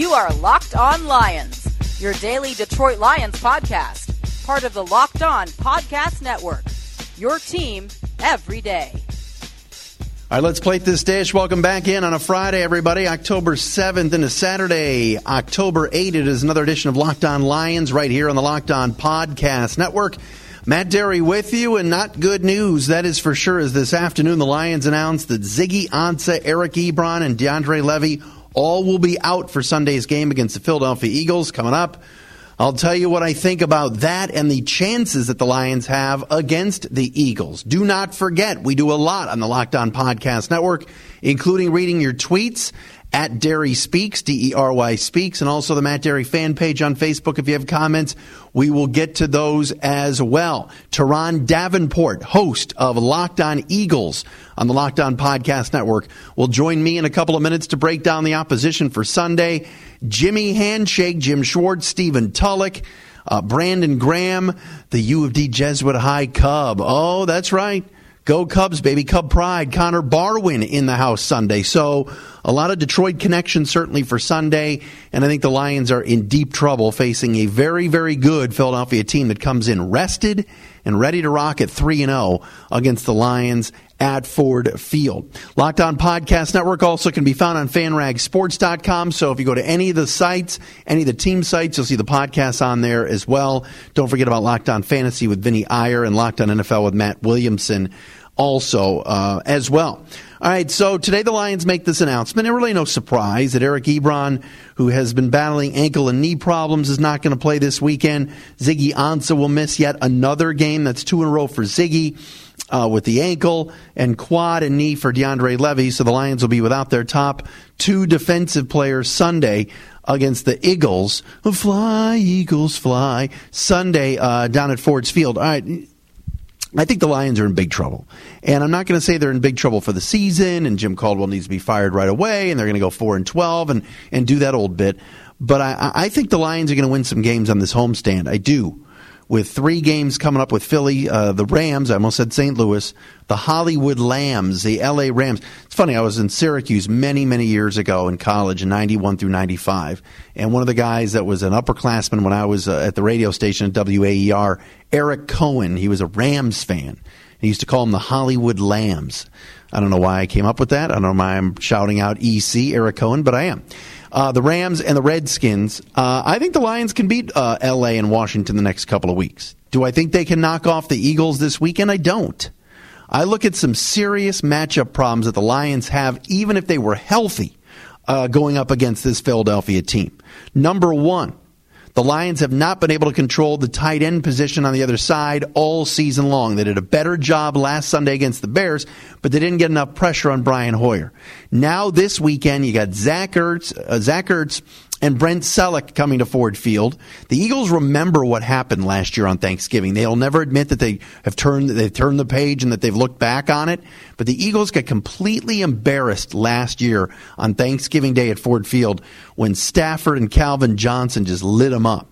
You are Locked On Lions, your daily Detroit Lions podcast, part of the Locked On Podcast Network. Your team every day. All right, let's plate this dish. Welcome back in on a Friday, everybody. October 7th into Saturday, October 8th. It is another edition of Locked On Lions right here on the Locked On Podcast Network. Matt Dery with you, and not good news, that is for sure, as this afternoon the Lions announced that Ziggy Ansah, Eric Ebron, and DeAndre Levy all will be out for Sunday's game against the Philadelphia Eagles coming up. I'll tell you what I think about that and the chances that the Lions have against the Eagles. Do not forget, we do a lot on the Locked On Podcast Network, including reading your tweets at Dery Speaks, D E R Y Speaks, and also the Matt Dery fan page on Facebook. If you have comments, we will get to those as well. Turron Davenport, host of Locked On Eagles on the Locked On Podcast Network, will join me in a couple of minutes to break down the opposition for Sunday. Jimmy Handshake, Jim Schwartz, Stephen Tulloch, uh, Brandon Graham, the U of D Jesuit High Cub. Oh, that's right. Go Cubs, baby. Cub Pride. Connor Barwin in the house Sunday. So a lot of Detroit connection certainly for Sunday. And I think the Lions are in deep trouble facing a very, very good Philadelphia team that comes in rested and ready to rock at 3 0 against the Lions at Ford Field. Locked On Podcast Network also can be found on fanragsports.com. So if you go to any of the sites, any of the team sites, you'll see the podcasts on there as well. Don't forget about Locked On Fantasy with Vinny Iyer and Locked On NFL with Matt Williamson also uh, as well. All right, so today the Lions make this announcement. And really no surprise that Eric Ebron, who has been battling ankle and knee problems, is not going to play this weekend. Ziggy Ansah will miss yet another game. That's two in a row for Ziggy. Uh, with the ankle and quad and knee for DeAndre Levy, so the Lions will be without their top two defensive players Sunday against the Eagles. Fly, Eagles, fly. Sunday uh, down at Ford's Field. All right, I think the Lions are in big trouble. And I'm not going to say they're in big trouble for the season and Jim Caldwell needs to be fired right away and they're going to go 4 and 12 and, and do that old bit. But I, I think the Lions are going to win some games on this homestand. I do. With three games coming up with Philly, uh, the Rams, I almost said St. Louis, the Hollywood Lambs, the LA Rams. It's funny, I was in Syracuse many, many years ago in college 91 through 95. And one of the guys that was an upperclassman when I was uh, at the radio station at WAER, Eric Cohen, he was a Rams fan. He used to call them the Hollywood Lambs. I don't know why I came up with that. I don't know why I'm shouting out EC, Eric Cohen, but I am. Uh, the Rams and the Redskins. Uh, I think the Lions can beat uh, LA and Washington the next couple of weeks. Do I think they can knock off the Eagles this weekend? I don't. I look at some serious matchup problems that the Lions have, even if they were healthy, uh, going up against this Philadelphia team. Number one, the Lions have not been able to control the tight end position on the other side all season long. They did a better job last Sunday against the Bears, but they didn't get enough pressure on Brian Hoyer. Now this weekend, you got Zach Ertz, uh, Zach Ertz and Brent Celek coming to Ford Field. The Eagles remember what happened last year on Thanksgiving. They'll never admit that they have turned they've turned the page and that they've looked back on it. But the Eagles got completely embarrassed last year on Thanksgiving Day at Ford Field when Stafford and Calvin Johnson just lit them up.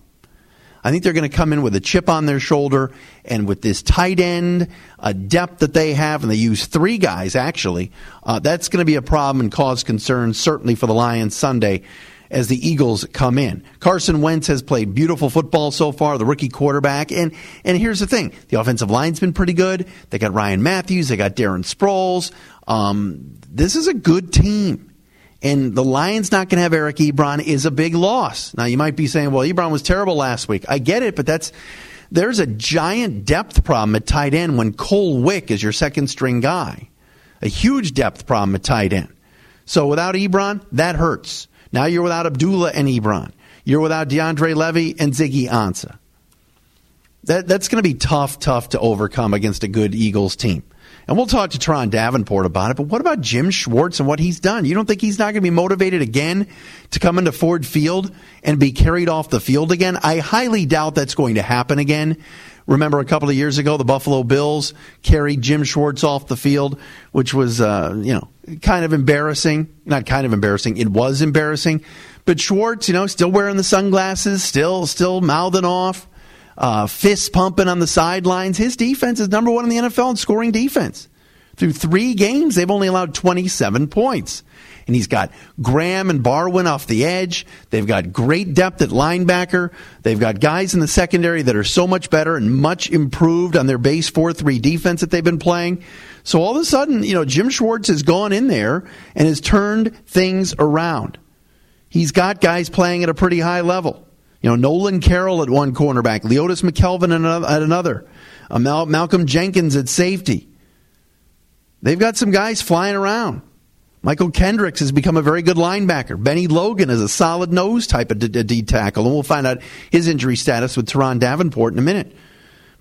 I think they're going to come in with a chip on their shoulder and with this tight end, a depth that they have, and they use three guys actually. Uh, that's going to be a problem and cause concern certainly for the Lions Sunday as the Eagles come in. Carson Wentz has played beautiful football so far, the rookie quarterback. And, and here's the thing. The offensive line's been pretty good. They got Ryan Mathews. They got Darren Sproles. Um, this is a good team. And the Lions not going to have Eric Ebron is a big loss. Now you might be saying, well, Ebron was terrible last week. I get it, but that's, there's a giant depth problem at tight end when Cole Wick is your second string guy. A huge depth problem at tight end. So without Ebron, that hurts. Now you're without Abdullah and Ebron. You're without DeAndre Levy and Ziggy Ansah. That, that's going to be tough, tough to overcome against a good Eagles team. And we'll talk to Turron Davenport about it. But what about Jim Schwartz and what he's done? You don't think he's not going to be motivated again to come into Ford Field and be carried off the field again? I highly doubt that's going to happen again. Remember a couple of years ago, the Buffalo Bills carried Jim Schwartz off the field, which was, uh, you know, kind of embarrassing. Not kind of embarrassing. It was embarrassing. But Schwartz, you know, still wearing the sunglasses, still, still mouthing off uh, fists pumping on the sidelines. His defense is number one in the NFL in scoring defense. Through three games, they've only allowed 27 points. And he's got Graham and Barwin off the edge. They've got great depth at linebacker. They've got guys in the secondary that are so much better and much improved on their base 4 3 defense that they've been playing. So all of a sudden, you know, Jim Schwartz has gone in there and has turned things around. He's got guys playing at a pretty high level. You know, Nolan Carroll at one cornerback, Leodis McKelvin at another, uh, Mal- Malcolm Jenkins at safety. They've got some guys flying around. Mychal Kendricks has become a very good linebacker. Bennie Logan is a solid nose type of D, D tackle, and we'll find out his injury status with Turron Davenport in a minute.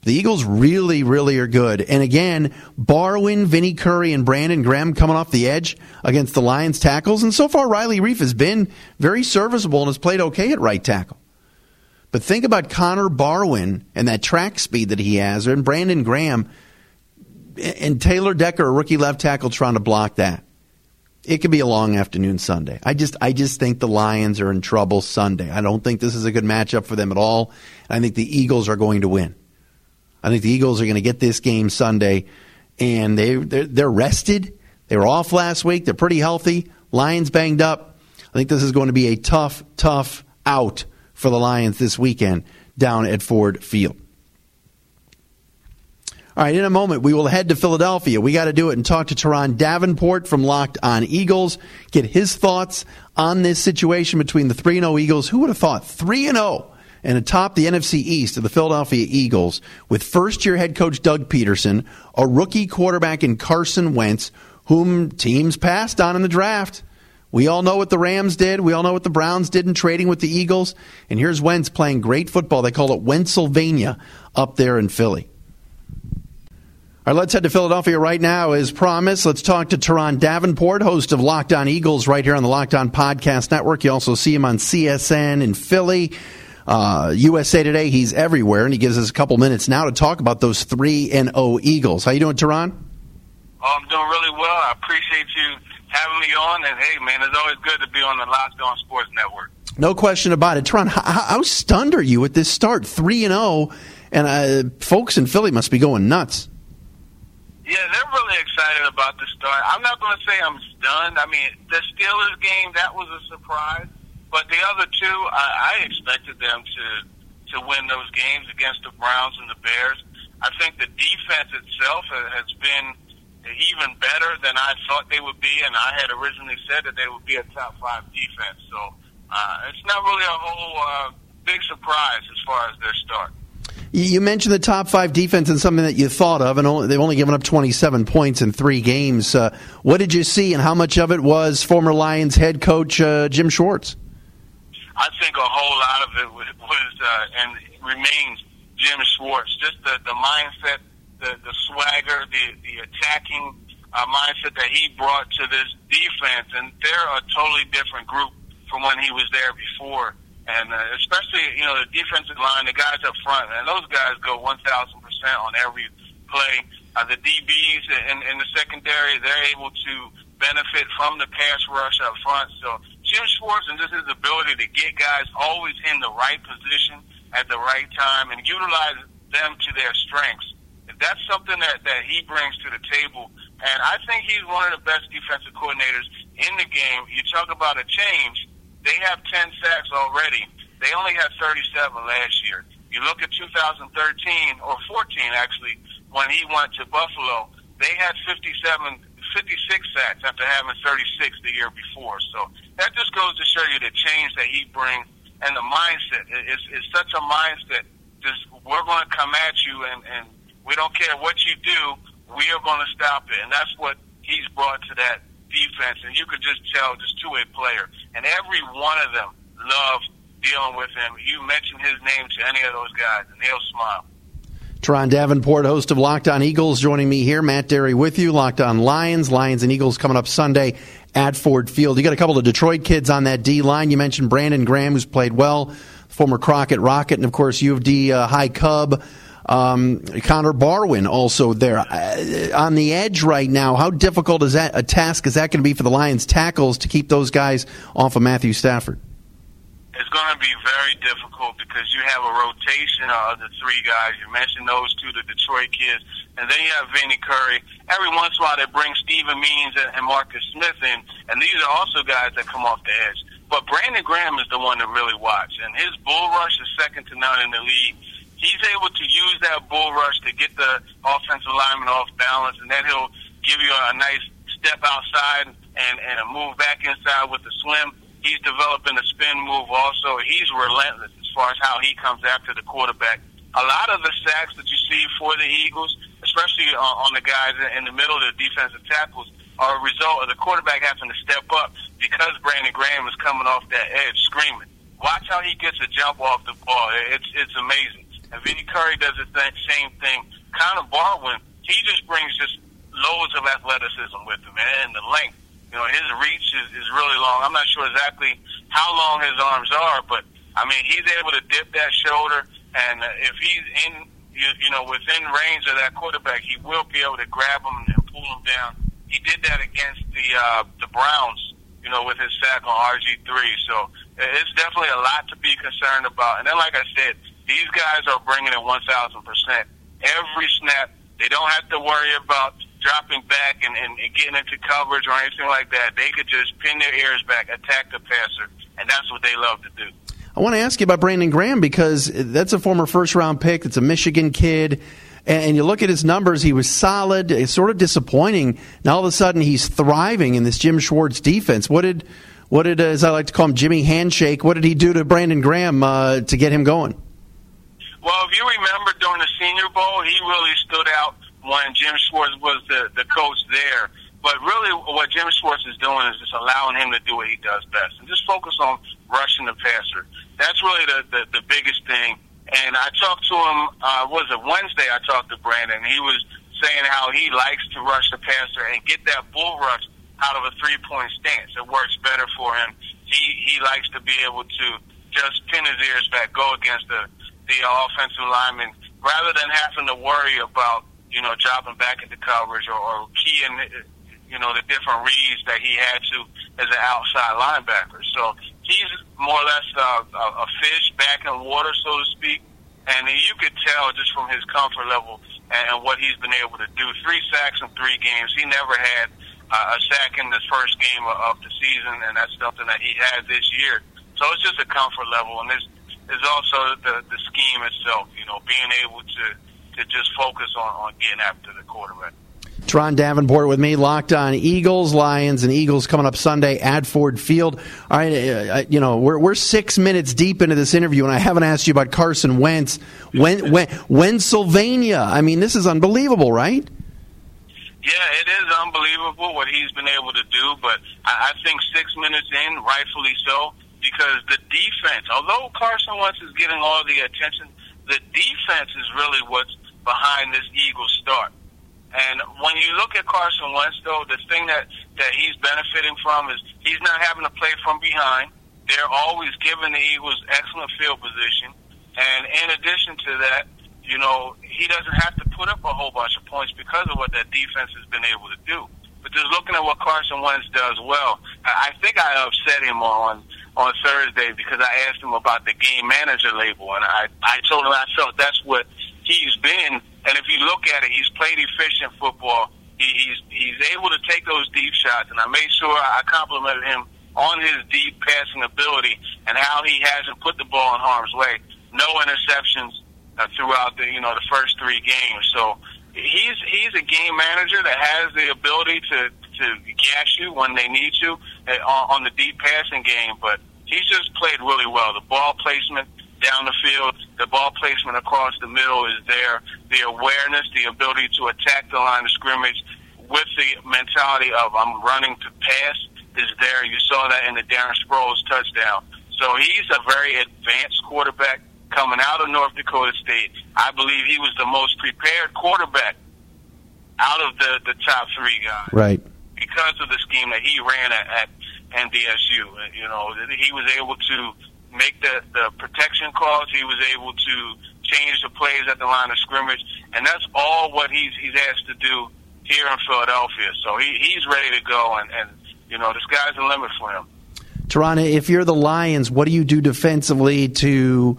The Eagles really, really are good. And again, Barwin, Vinny Curry, and Brandon Graham coming off the edge against the Lions tackles. And so far, Riley Reiff has been very serviceable and has played okay at right tackle. But think about Connor Barwin and that track speed that he has, and Brandon Graham and Taylor Decker, a rookie left tackle, trying to block that. It could be a long afternoon Sunday. I just, I just think the Lions are in trouble Sunday. I don't think this is a good matchup for them at all. I think the Eagles are going to win. I think the Eagles are going to get this game Sunday, and they they're, they're rested. They were off last week. They're pretty healthy. Lions banged up. I think this is going to be a tough, tough out for the Lions this weekend down at Ford Field. All right, in a moment, we will head to Philadelphia. We got to do it and talk to Turron Davenport from Locked on Eagles, get his thoughts on this situation between the 3 0 Eagles. Who would have thought 3 0 and atop the NFC East of the Philadelphia Eagles with first year head coach Doug Pederson, a rookie quarterback in Carson Wentz, whom teams passed on in the draft. We all know what the Rams did. We all know what the Browns did in trading with the Eagles. And here's Wentz playing great football. They call it Wentzylvania up there in Philly. All right, let's head to Philadelphia right now. As promised, let's talk to Turron Davenport, host of Locked On Eagles, right here on the Locked On Podcast Network. You also see him on CSN in Philly. Uh, USA Today, he's everywhere, and he gives us a couple minutes now to talk about those 3 and 0 Eagles. How you doing, Turron? Oh, I'm doing really well. I appreciate you having me on. And hey, man, it's always good to be on the Locked On Sports Network. No question about it. Turron, how, how stunned are you at this start? 3 and 0, and uh, folks in Philly must be going nuts. Yeah, they're really excited about the start. I'm not going to say I'm stunned. I mean, the Steelers game, that was a surprise. But the other two, I, I expected them to to win those games against the Browns and the Bears. I think the defense itself has been even better than I thought they would be, and I had originally said that they would be a top five defense. So uh, it's not really a whole uh, big surprise as far as their start. You mentioned the top five defense and something that you thought of, and only, they've only given up 27 points in three games. Uh, what did you see, and how much of it was former Lions head coach uh, Jim Schwartz? I think a whole lot of it was, was uh, and remains Jim Schwartz. Just the, the mindset the, the swagger, the, the attacking uh, mindset that he brought to this defense. And they're a totally different group from when he was there before. And uh, especially, you know, the defensive line, the guys up front, and those guys go 1,000% on every play. Uh, the DBs in, in the secondary, they're able to benefit from the pass rush up front. So Jim Schwartz and just his ability to get guys always in the right position at the right time and utilize them to their strengths that's something that, that he brings to the table. And I think he's one of the best defensive coordinators in the game. You talk about a change. They have 10 sacks already. They only had 37 last year. You look at 2013 or 14 actually, when he went to Buffalo, they had 57, 56 sacks after having 36 the year before. So that just goes to show you the change that he brings and the mindset. It's, it's such a mindset. Just we're going to come at you and, and we don't care what you do. We are going to stop it, and that's what he's brought to that defense. And you could just tell, just two-way player, and every one of them love dealing with him. You mention his name to any of those guys, and they'll smile. Turron Davenport, host of Locked On Eagles, joining me here. Matt Dery with you. Locked On Lions, Lions and Eagles coming up Sunday at Ford Field. You got a couple of Detroit kids on that D line. You mentioned Brandon Graham, who's played well, former Crockett Rocket, and of course U of D uh, High Cub. Um, Connor Barwin also there uh, on the edge right now. How difficult is that a task? Is that going to be for the Lions tackles to keep those guys off of Matthew Stafford? It's going to be very difficult because you have a rotation of the three guys. You mentioned those two, the Detroit kids, and then you have Vinny Curry. Every once in a while, they bring Steven Means and Marcus Smith in, and these are also guys that come off the edge. But Brandon Graham is the one to really watch, and his bull rush is second to none in the league. He's able to use that bull rush to get the offensive lineman off balance, and then he'll give you a nice step outside and, and a move back inside with the swim He's developing a spin move also. He's relentless as far as how he comes after the quarterback. A lot of the sacks that you see for the Eagles, especially on, on the guys in the middle of the defensive tackles, are a result of the quarterback having to step up because Brandon Graham is coming off that edge screaming. Watch how he gets a jump off the ball. It's it's amazing. And Vinny Curry does the th- same thing. Connor Barwin, he just brings just loads of athleticism with him and the length. You know, his reach is, is really long. I'm not sure exactly how long his arms are, but I mean, he's able to dip that shoulder, and if he's in, you, you know, within range of that quarterback, he will be able to grab him and pull him down. He did that against the uh, the Browns, you know, with his sack on RG three. So it's definitely a lot to be concerned about. And then, like I said, these guys are bringing it one thousand percent every snap. They don't have to worry about dropping back and, and, and getting into coverage or anything like that. They could just pin their ears back, attack the passer, and that's what they love to do. I want to ask you about Brandon Graham because that's a former first round pick. It's a Michigan kid. And you look at his numbers, he was solid. It's sort of disappointing. Now all of a sudden he's thriving in this Jim Schwartz defense. What did, what did, as I like to call him, Jimmy Handshake, what did he do to Brandon Graham uh, to get him going? Well, if you remember during the Senior Bowl, he really stood out when Jim Schwartz was the, the coach there. But really, what Jim Schwartz is doing is just allowing him to do what he does best and just focus on rushing the passer. That's really the, the, the biggest thing. And I talked to him, uh, was it Wednesday? I talked to Brandon. He was saying how he likes to rush the passer and get that bull rush out of a three point stance. It works better for him. He he likes to be able to just pin his ears back, go against the the offensive lineman, rather than having to worry about you know, dropping back into coverage or, or keying, you know, the different reads that he had to as an outside linebacker. So he's more or less a, a fish back in water, so to speak. And you could tell just from his comfort level and what he's been able to do. Three sacks in three games. He never had a sack in this first game of, the season, and that's something that he had this year. So it's just a comfort level, and there's, there's also the, the scheme itself, you know, being able to to just focus on, on getting after the quarterback. Turron Davenport with me, locked on Eagles, Lions, and Eagles coming up Sunday at Ford Field. All right, uh, uh, you know we're we're six minutes deep into this interview, and I haven't asked you about Carson Wentz. When when Pennsylvania? I mean, this is unbelievable, right? Yeah, it is unbelievable what he's been able to do, but I, I think six minutes in, rightfully so, because the defense, although Carson Wentz is getting all the attention, the defense is really what's behind this Eagles start. And when you look at Carson Wentz, though, the thing that, that he's benefiting from is he's not having to play from behind. They're always giving the Eagles excellent field position. And in addition to that, you know, he doesn't have to put up a whole bunch of points because of what that defense has been able to do. But just looking at what Carson Wentz does well, I think I upset him on on Thursday because I asked him about the game manager label, and I I told him I felt that's what he's been. And if you look at it, he's played efficient football. He, he's he's able to take those deep shots, and I made sure I complimented him on his deep passing ability and how he hasn't put the ball in harm's way. No interceptions uh, throughout the you know the first three games. So he's he's a game manager that has the ability to to gas you when they need you uh, on, the deep passing game. But he's just played really well. The ball placement down the field, the ball placement across the middle is there. The awareness, the ability to attack the line of scrimmage with the mentality of I'm running to pass is there. You saw that in the Darren Sproles touchdown. So he's a very advanced quarterback coming out of North Dakota State. I believe he was the most prepared quarterback out of the, the top three guys. Right. Because of the scheme that he ran at, at NDSU. Uh, you know, he was able to make the, the protection calls. He was able to change the plays at the line of scrimmage. And that's all what he's, he's asked to do here in Philadelphia. So he, he's ready to go. And, and, you know, the sky's the limit for him. Tarana, if you're the Lions, what do you do defensively to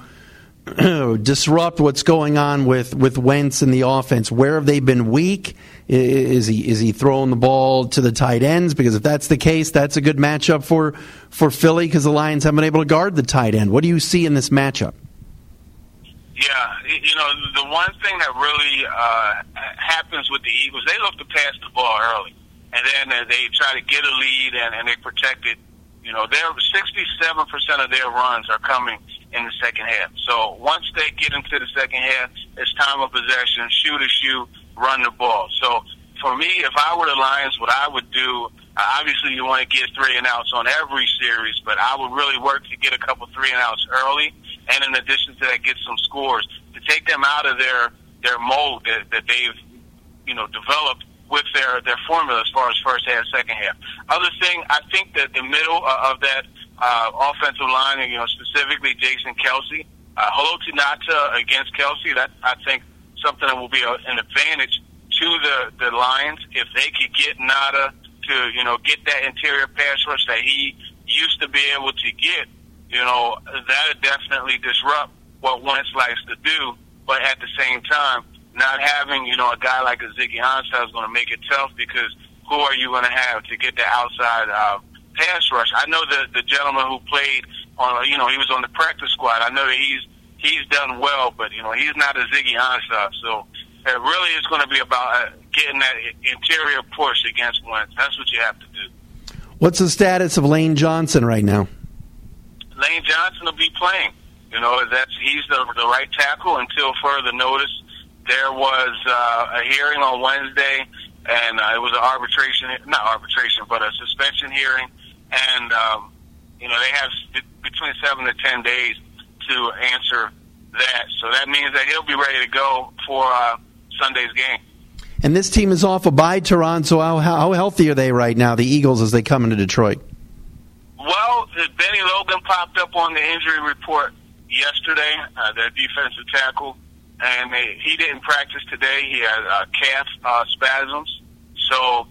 disrupt what's going on with, with Wentz in the offense? Where have they been weak? Is he is he throwing the ball to the tight ends? Because if that's the case, that's a good matchup for for Philly because the Lions haven't been able to guard the tight end. What do you see in this matchup? Yeah, you know the one thing that really uh, happens with the Eagles, they love to pass the ball early, and then uh, they try to get a lead and, and they protect it. You know, they're 67% of their runs are coming in the second half. So once they get into the second half, it's time of possession, shoot a shoot, run the ball. So for me, if I were the Lions, what I would do, uh, obviously you want to get three and outs on every series, but I would really work to get a couple three and outs early, and in addition to that, get some scores to take them out of their their mold that, that they've you know developed with their their formula as far as first half, second half. Other thing, I think that the middle of that uh, offensive line, and you know, specifically Jason Kelce, uh, Haloti Ngata against Kelce, that I think something that will be a, an advantage to the the Lions if they could get Ngata to you know get that interior pass rush that he used to be able to get. You know, that would definitely disrupt what Wentz likes to do. But at the same time, not having you know a guy like a Ziggy Ansah is going to make it tough because who are you going to have to get the outside uh, pass rush? I know the the gentleman who played on you know he was on the practice squad. I know that he's he's done well, but you know he's not a Ziggy Ansah. So it really is going to be about uh, getting that interior push against Wentz. That's what you have to do. What's the status of Lane Johnson right now? Lane Johnson will be playing. You know that's he's the the right tackle until further notice there was uh, a hearing on Wednesday, and uh, it was an arbitration, not arbitration, but a suspension hearing. And, um, you know, they have between seven to ten days to answer that. So that means that he'll be ready to go for uh, Sunday's game. And this team is off a bye, Toronto. How, how healthy are they right now, the Eagles, as they come into Detroit? Well, Bennie Logan popped up on the injury report yesterday, uh, their defensive tackle and they, he didn't practice today. He had uh, calf uh, spasms, so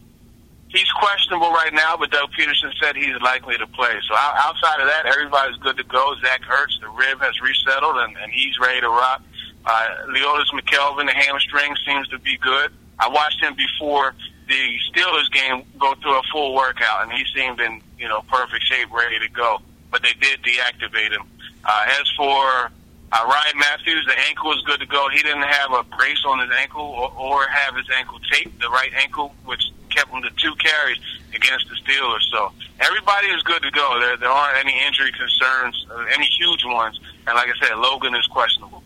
he's questionable right now. But Doug Pederson said he's likely to play. So outside of that, everybody's good to go. Zach Ertz, the rib has resettled, and, and he's ready to rock. Uh, Leodis McKelvin, the hamstring seems to be good. I watched him before the Steelers game go through a full workout, and he seemed in you know perfect shape, ready to go. But they did deactivate him. Uh, as for uh, Ryan Mathews, the ankle is good to go. He didn't have a brace on his ankle or, or have his ankle taped, the right ankle, which kept him to two carries against the Steelers. So everybody is good to go. There, there aren't any injury concerns, uh, any huge ones. And like I said, Logan is questionable.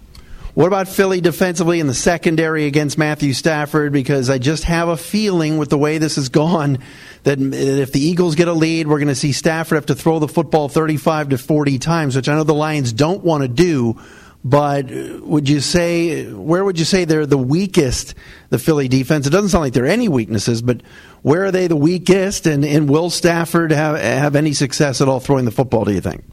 What about Philly defensively in the secondary against Matthew Stafford? Because I just have a feeling with the way this has gone that if the Eagles get a lead, we're going to see Stafford have to throw the football 35 to 40 times, which I know the Lions don't want to do. But would you say, where would you say they're the weakest, the Philly defense? It doesn't sound like there are any weaknesses, but where are they the weakest? And, and will Stafford have, have any success at all throwing the football, do you think?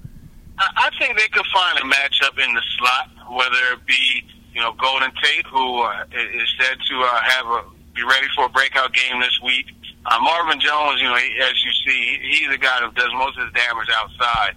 I think they could find a matchup in the slot, whether it be you know Golden Tate, who uh, is said to uh, have a be ready for a breakout game this week. Uh, Marvin Jones, you know, as you see, he's a guy who does most of his damage outside.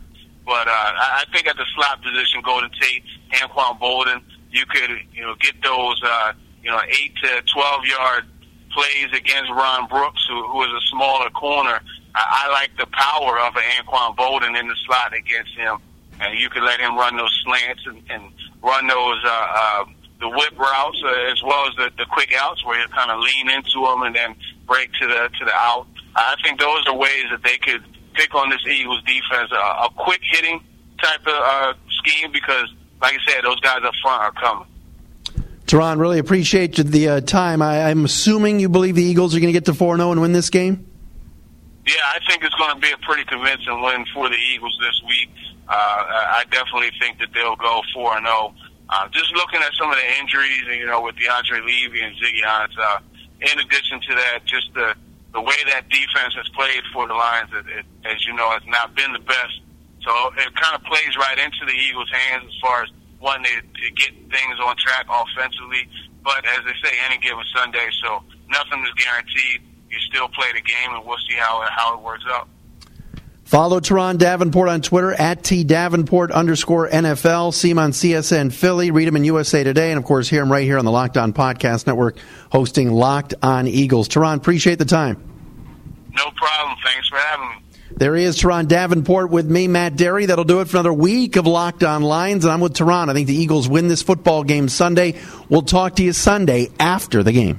But uh, I think at the slot position, Golden Tate, Anquan Boldin, you could you know get those uh, you know eight to twelve yard plays against Ron Brooks, who, who is a smaller corner. I, I like the power of an Anquan Boldin in the slot against him and you can let him run those slants and, and run those uh, uh, the whip routes uh, as well as the, the quick outs where you kind of lean into them and then break to the to the out. I think those are ways that they could pick on this Eagles defense, uh, a quick hitting type of uh, scheme because, like I said, those guys up front are coming. Turron, really appreciate the uh, time. I, I'm assuming you believe the Eagles are going to get to 4 0 and win this game? Yeah, I think it's going to be a pretty convincing win for the Eagles this week. I definitely think that they'll go four and zero. Uh, just looking at some of the injuries, you know, with DeAndre Levy and Ziggy Ansah. In addition to that, just the the way that defense has played for the Lions, it, it, as you know, has not been the best. So it kind of plays right into the Eagles' hands as far as wanting to, get things on track offensively. But as they say, any given Sunday, so nothing is guaranteed. You still play the game, and we'll see how it, how it works out. Follow Turron Davenport on Twitter at T Davenport underscore NFL. See him on CSN Philly. Read him in USA Today. And of course, hear him right here on the Locked On Podcast Network hosting Locked On Eagles. Turron, appreciate the time. No problem. Thanks for having me. There he is, Turron Davenport with me, Matt Dery. That'll do it for another week of Locked On Lions. And I'm with Turron. I think the Eagles win this football game Sunday. We'll talk to you Sunday after the game.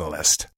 catalyst.